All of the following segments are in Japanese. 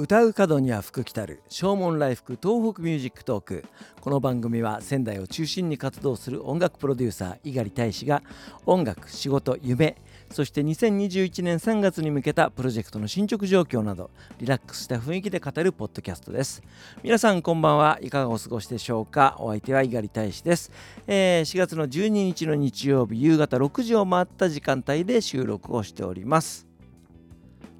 唱う門には福来たる唱門来福 TOHOKU MUSIC TALK。この番組は仙台を中心に活動する音楽プロデューサー猪狩大使が音楽仕事夢そして2021年3月に向けたプロジェクトの進捗状況などリラックスした雰囲気で語るポッドキャストです。皆さんこんばんはいかがお過ごしでしょうか？お相手は猪狩大使です、えー、4月の12日の日曜日夕方6時を回った時間帯で収録をしております。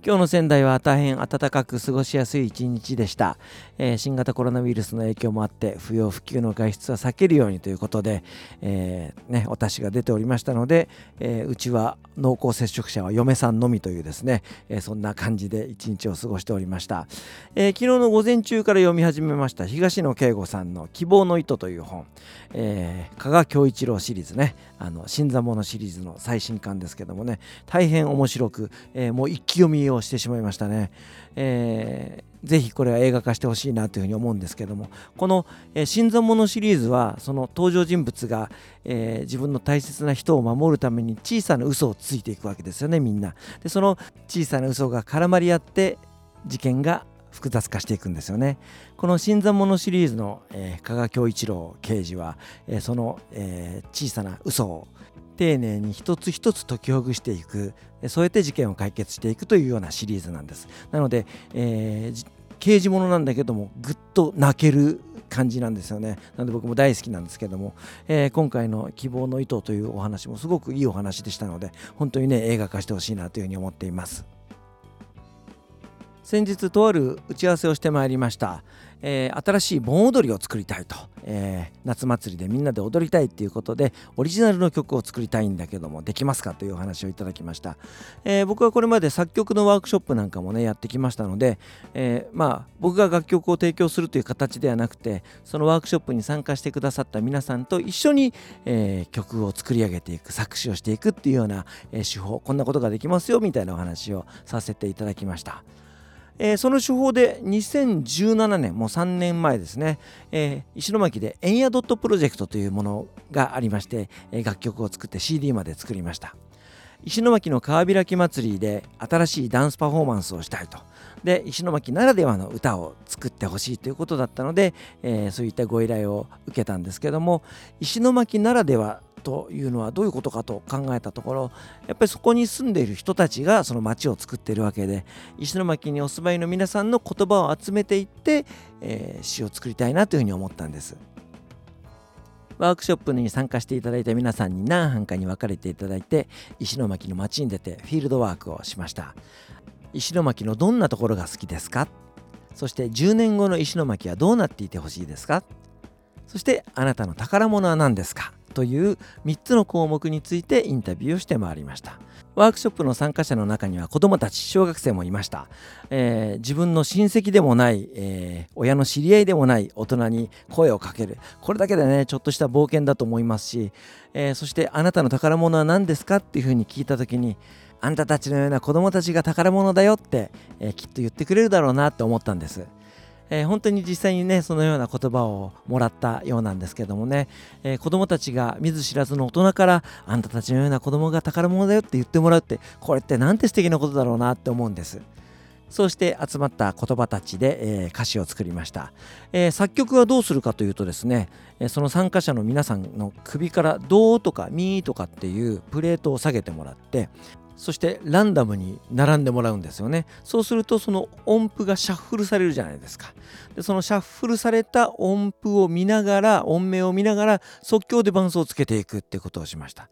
今日の仙台は大変暖かく過ごしやすい一日でした、えー、新型コロナウイルスの影響もあって不要不急の外出は避けるようにということで、えー、ね、お達しが出ておりましたので、えー、うちは濃厚接触者は嫁さんのみというですね、えそんな感じで一日を過ごしておりました、え昨日の午前中から読み始めました東野圭吾さんの「希望の糸」という本、え加賀恭一郎シリーズねあの新座物シリーズの最新刊ですけどもね大変面白く、えもう一気読みをしてしまいましたね。えー、ぜひこれは映画化してほしいなというふうに思うんですけどもこの「えー、新参者」シリーズはその登場人物が、えー、自分の大切な人を守るために小さな嘘をついていくわけですよねみんな。でその小さな嘘が絡まり合って事件が複雑化していくんですよね。この新参者シリーズの、えー、加賀恭一郎刑事は、えー、その、えー、小さな嘘を丁寧に一つ一つ解きほぐしていく。そうやって事件を解決していくというようなシリーズなんです。なので、えー、刑事物なんだけどもぐっと泣ける感じなんですよね。なので僕も大好きなんですけども、えー、今回の「希望の糸」というお話もすごくいいお話でしたので本当にね映画化してほしいなというふうに思っています。先日とある打ち合わせをしてまいりました。えー、新しい盆踊りを作りたいと、えー、夏祭りでみんなで踊りたいっていうことでオリジナルの曲を作りたいんだけどもできますかというお話をいただきました、えー、僕はこれまで作曲のワークショップなんかもねやってきましたので、えまあ僕が楽曲を提供するという形ではなくてそのワークショップに参加してくださった皆さんと一緒に、え曲を作り上げていく作詞をしていくっていうような、え手法こんなことができますよみたいなお話をさせていただきました。えー、その手法で2017年もう3年前ですね、えー、石巻でエンヤドットプロジェクトというものがありまして、え、楽曲を作って CD まで作りました。石巻の川開き祭りで新しいダンスパフォーマンスをしたいと。で石巻ならではの歌を作ってほしいということだったので、えー、そういったご依頼を受けたんですけども石巻ならではというのはどういうことかと考えたところやっぱりそこに住んでいる人たちがその町を作っているわけで石巻にお住まいの皆さんの言葉を集めていって、えー、詩を作りたいなというふうに思ったんです。ワークショップに参加していただいた皆さんに何班かに分かれていただいて石巻の町に出てフィールドワークをしました石巻のどんなところが好きですか？そして10年後の石巻はどうなっていてほしいですか？そしてあなたの宝物は何ですか？という3つの項目についてインタビューをしてまいりました。ワークショップの参加者の中には子どもたち小学生もいました、えー、自分の親戚でもない、えー、親の知り合いでもない大人に声をかける。これだけでねちょっとした冒険だと思いますし、えー、そしてあなたの宝物は何ですか？っていうふうに聞いた時にあんたたちのような子供たちが宝物だよって、えきっと言ってくれるだろうなって思ったんです。えー、本当に実際にねそのような言葉をもらったようなんですけどもね、えー、子供たちが見ず知らずの大人からあんたたちのような子供が宝物だよって言ってもらうってこれってなんて素敵なことだろうなって思うんです。そうして集まった言葉たちで、えー、歌詞を作りました、えー、作曲はどうするかというとですね、えー、その参加者の皆さんの首から「どう」とか「み」とかっていうプレートを下げてもらってそしてランダムに並んでもらうんですよね。そうするとその音符がシャッフルされるじゃないですか。でそのシャッフルされた音符を見ながら音名を見ながら即興で伴奏をつけていくってことをしました。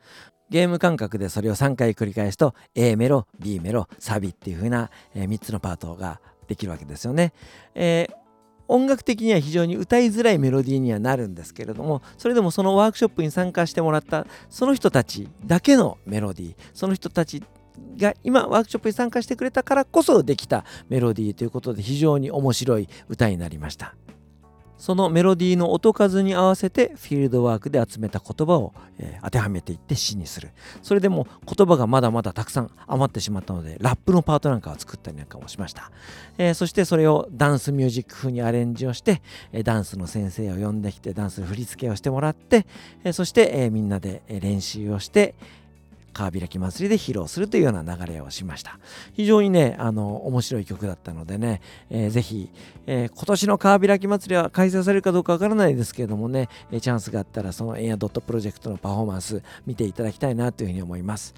ゲーム感覚でそれを3回繰り返すと A メロ B メロサビっていう風な、え3つのパートができるわけですよね、えー音楽的には非常に歌いづらいメロディーにはなるんですけれどもそれでもそのワークショップに参加してもらったその人たちだけのメロディーその人たちが今ワークショップに参加してくれたからこそできたメロディーということで非常に面白い歌になりました。そのメロディーの音数に合わせてフィールドワークで集めた言葉を、え、当てはめていって詩にする。それでも言葉がまだまだたくさん余ってしまったのでラップのパートなんかを作ったりなんかもしました、え、そしてそれをダンスミュージック風にアレンジをして、え、ダンスの先生を呼んできてダンス振り付けをしてもらって、えそして、えみんなで練習をして川開き祭りで披露するというような流れをしました。非常にねあの面白い曲だったのでね、えー、ぜひ、えー、今年の川開き祭りは開催されるかどうかわからないですけれどもね、えチャンスがあったらそのエアドットプロジェクトのパフォーマンス見ていただきたいなというふうに思います。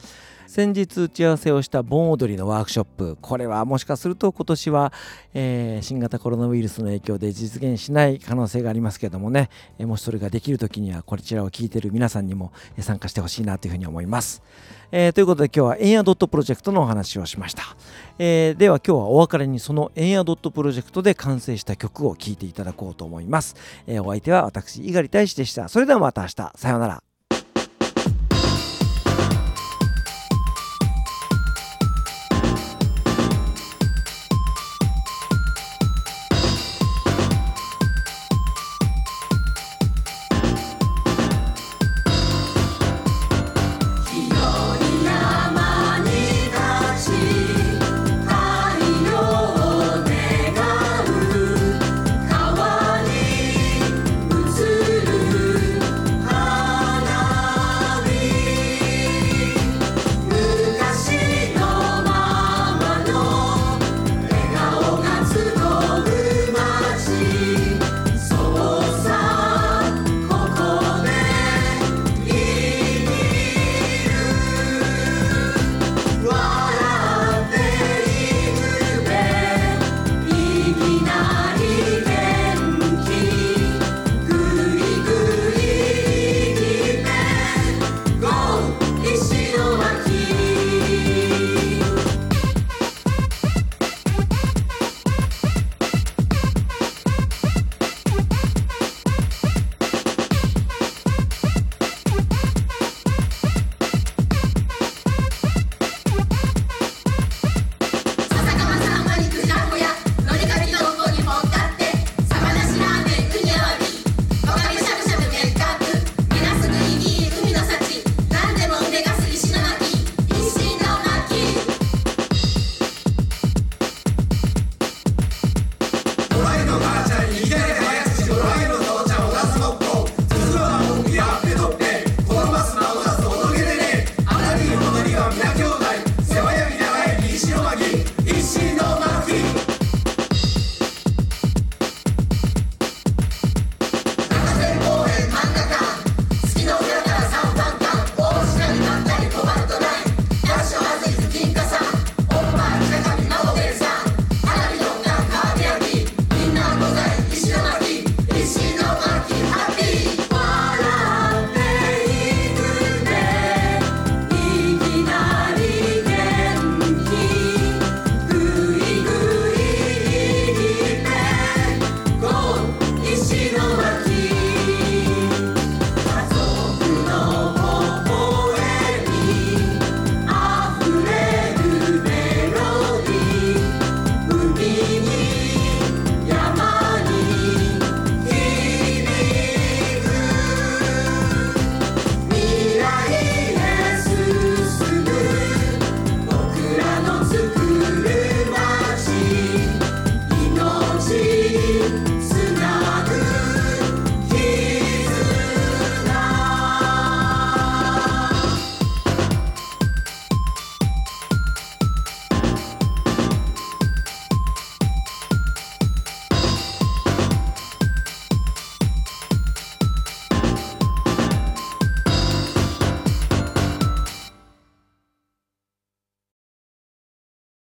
先日打ち合わせをした盆踊りのワークショップ。これはもしかすると今年は、えー、新型コロナウイルスの影響で実現しない可能性がありますけどもね、え、もしそれができる時にはこちらを聞いている皆さんにも参加してほしいなというふうに思います、えー、ということで今日はエンヤドットプロジェクトのお話をしました、えでは今日はお別れにそのエンヤドットプロジェクトで完成した曲を聴いていただこうと思います、えお相手は私猪狩大使でした。それではまた明日。さようなら。